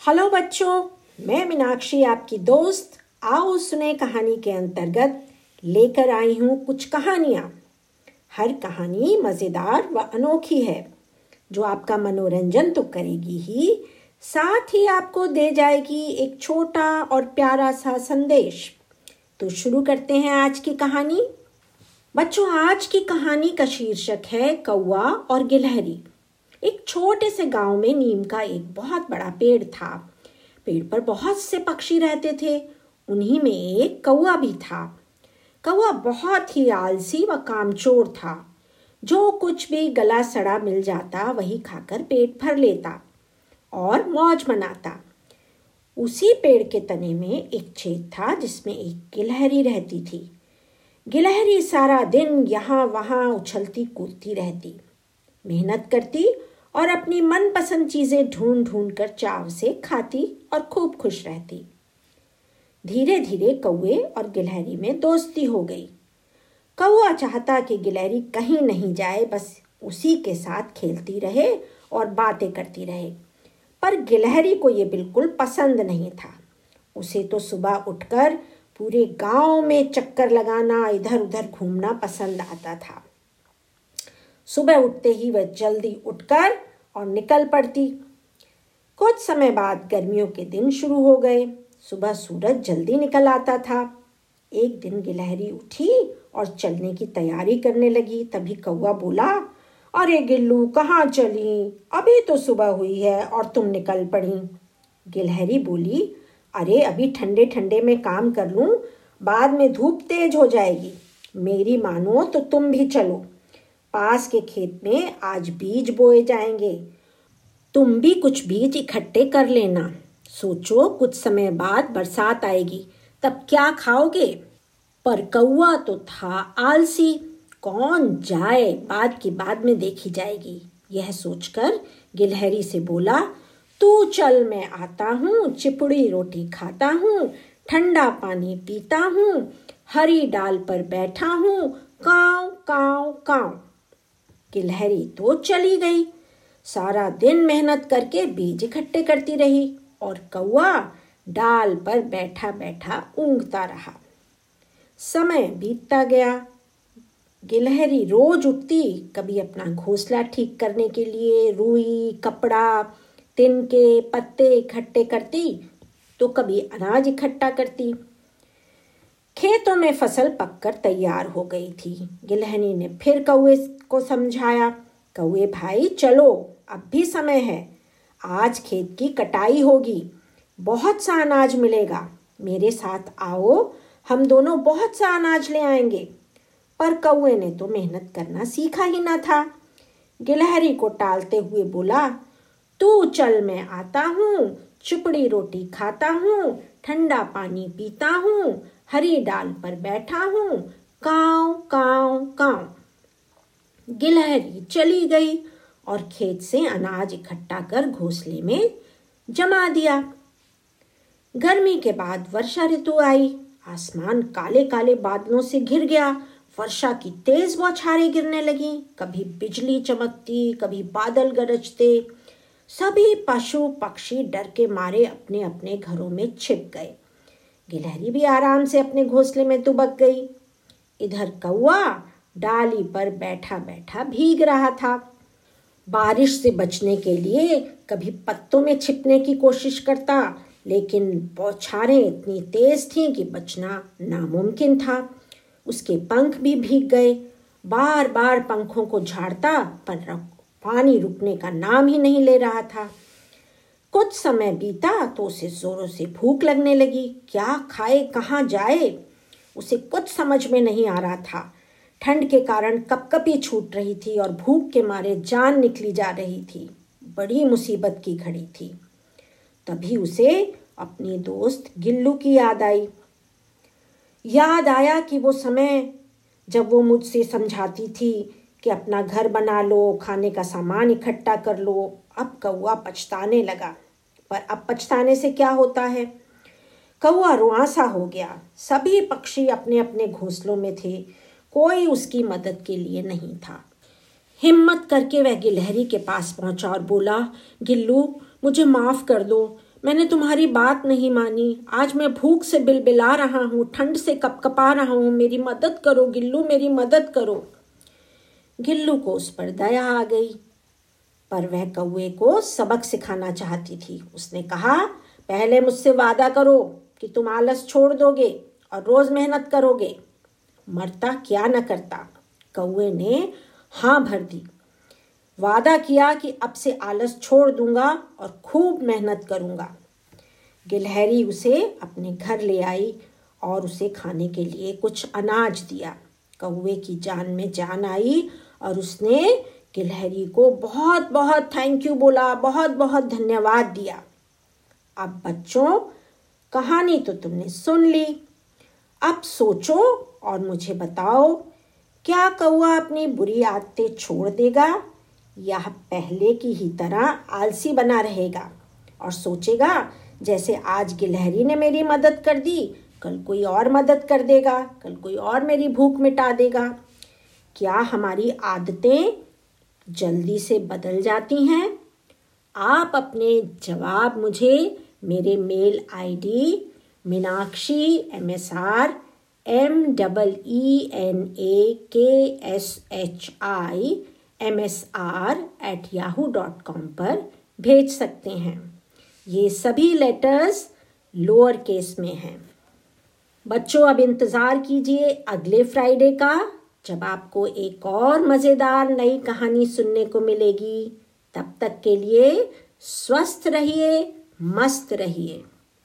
Hello बच्चों, मैं मीनाक्षी, आपकी दोस्त। आओ सुने कहानी के अंतर्गत लेकर आई हूँ कुछ कहानियाँ। हर कहानी मज़ेदार व अनोखी है, जो आपका मनोरंजन तो करेगी ही, साथ ही आपको दे जाएगी एक छोटा और प्यारा सा संदेश। तो शुरू करते हैं आज की कहानी। बच्चों, आज की कहानी का शीर्षक है कौआ और गिलहरी। एक छोटे से गाँव में नीम का एक बहुत बड़ा पेड़ था। पेड़ पर बहुत से पक्षी रहते थे। उन्हीं में एक कौआ भी था। कौआ बहुत ही आलसी व कामचोर था। जो कुछ भी गला सड़ा मिल जाता, वही खाकर पेट भर लेता और मौज मनाता। उसी पेड़ के तने में एक छेद था, जिसमें एक गिलहरी रहती थी। गिलहरी सारा दिन यहाँ वहाँ उछलती कूदती रहती। मेहनत करती और अपनी मनपसंद चीज़ें ढूंढ ढूंढ कर चाव से खाती और खूब खुश रहती। धीरे धीरे कौए और गिलहरी में दोस्ती हो गई। कौआ चाहता कि गिलहरी कहीं नहीं जाए, बस उसी के साथ खेलती रहे और बातें करती रहे। पर गिलहरी को ये बिल्कुल पसंद नहीं था। उसे तो सुबह उठकर पूरे गाँव में चक्कर लगाना इधर उधर घूमना पसंद आता था। सुबह उठते ही वह जल्दी उठकर और निकल पड़ती। कुछ समय बाद गर्मियों के दिन शुरू हो गए। सुबह सूरज जल्दी निकल आता था। एक दिन गिलहरी उठी और चलने की तैयारी करने लगी। तभी कौआ बोला, अरे गिल्लू, कहाँ चली? अभी तो सुबह हुई है और तुम निकल पड़ी। गिलहरी बोली, अरे, अभी ठंडे ठंडे में काम कर लूँ, बाद में धूप तेज हो जाएगी। मेरी मानो तो तुम भी चलो। पास के खेत में आज बीज बोए जाएँगे। तुम भी कुछ बीज इकट्ठे कर लेना। सोचो, कुछ समय बाद बरसात आएगी। तब क्या खाओगे? पर कौआ तो था आलसी। कौन जाए बाद की बाद में देखी जाएगी। यह सोचकर गिलहरी से बोला, तू चल, मैं आता हूँ, चिपड़ी रोटी खाता हूँ, ठंडा पानी पीता हूँ, हरी डाल पर बैठा हूँ, काव काव काव। गिलहरी तो चली गई। सारा दिन मेहनत करके बीज इकट्ठे करती रही और कौआ डाल पर बैठा बैठा ऊँगता रहा। समय बीतता गया। गिलहरी रोज उठती, कभी अपना घोंसला ठीक करने के लिए रुई, कपड़ा तिनके पत्ते इकट्ठे करती तो कभी अनाज इकट्ठा करती। खेतों में फ़सल पककर तैयार हो गई थी। गिलहनी ने फिर कौए को समझाया कौए भाई, चलो, अब भी समय है। आज खेत की कटाई होगी। बहुत सा अनाज मिलेगा। मेरे साथ आओ, हम दोनों बहुत सा अनाज ले आएँगे। पर कौए ने तो मेहनत करना सीखा ही ना था। गिलहरी को टालते हुए बोला, तू चल, मैं आता हूँ, चुपड़ी रोटी खाता हूँ, ठंडा पानी पीता हूँ हरी डाल पर बैठा हूँ। काव काव काव। गिलहरी चली गई और खेत से अनाज इकट्ठा कर घोंसले में जमा दिया। गर्मी के बाद वर्षा ऋतु आई। आसमान काले काले बादलों से घिर गया। वर्षा की तेज बौछारें गिरने लगी। कभी बिजली चमकती, कभी बादल गरजते। सभी पशु पक्षी डर के मारे अपने अपने घरों में छिप गए। गिलहरी भी आराम से अपने घोंसले में दुबक गई। इधर कौआ डाली पर बैठा बैठा भीग रहा था। बारिश से बचने के लिए कभी पत्तों में छिपने की कोशिश करता, लेकिन बौछारें इतनी तेज थीं कि बचना नामुमकिन था। उसके पंख भी भीग गए। बार बार पंखों को झाड़ता, पर पानी रुकने का नाम ही नहीं ले रहा था। कुछ समय बीता तो उसे जोरों से भूख लगने लगी। क्या खाए, कहाँ जाए? उसे कुछ समझ में नहीं आ रहा था। ठंड के कारण कपकपी छूट रही थी और भूख के मारे जान निकली जा रही थी। बड़ी मुसीबत की घड़ी थी। तभी उसे अपनी दोस्त गिल्लू की याद आई। याद आया कि वो समय जब वो मुझसे समझाती थी कि अपना घर बना लो, खाने का सामान इकट्ठा कर लो, अब कौआ पछताने लगा। पर अब पछताने से क्या होता है? कौआ रुआसा हो गया। सभी पक्षी अपने अपने घोंसलों में थे। कोई उसकी मदद के लिए नहीं था। हिम्मत करके वह गिलहरी के पास पहुँचा और बोला, गिल्लू, मुझे माफ़ कर दो। मैंने तुम्हारी बात नहीं मानी। आज मैं भूख से बिलबिला रहा हूँ, ठंड से कपकपा रहा हूँ। मेरी मदद करो, गिल्लू, मेरी मदद करो। गिल्लू को उस पर दया आ गई। पर वह कौए को सबक सिखाना चाहती थी। उसने कहा, पहले मुझसे वादा करो कि तुम आलस छोड़ दोगे और रोज मेहनत करोगे। मरता क्या न करता? कौए ने हाँ भर दी। वादा किया कि अब से आलस छोड़ दूँगा और खूब मेहनत करूँगा। गिलहरी उसे अपने घर ले आई और उसे खाने के लिए कुछ अनाज दिया। कौए की जान में जान आई और उसने गिलहरी को बहुत बहुत थैंक यू बोला, बहुत बहुत धन्यवाद दिया। अब बच्चों, कहानी तो तुमने सुन ली। अब सोचो और मुझे बताओ, क्या कौआ अपनी बुरी आदतें छोड़ देगा? यह पहले की ही तरह आलसी बना रहेगा और सोचेगा, जैसे आज गिलहरी ने मेरी मदद कर दी, कल कोई और मदद कर देगा, कल कोई और मेरी भूख मिटा देगा। क्या हमारी आदतें जल्दी से बदल जाती हैं। आप अपने जवाब मुझे मेरे mail ID Meenakshi M S R M double E N A K S H I M S R at Yahoo dot com पर भेज सकते हैं। ये सभी लेटर्स लोअर केस में हैं। बच्चों, अब इंतज़ार कीजिए अगले फ्राइडे का। जब आपको एक और मज़ेदार नई कहानी सुनने को मिलेगी, तब तक के लिए स्वस्थ रहिए, मस्त रहिए।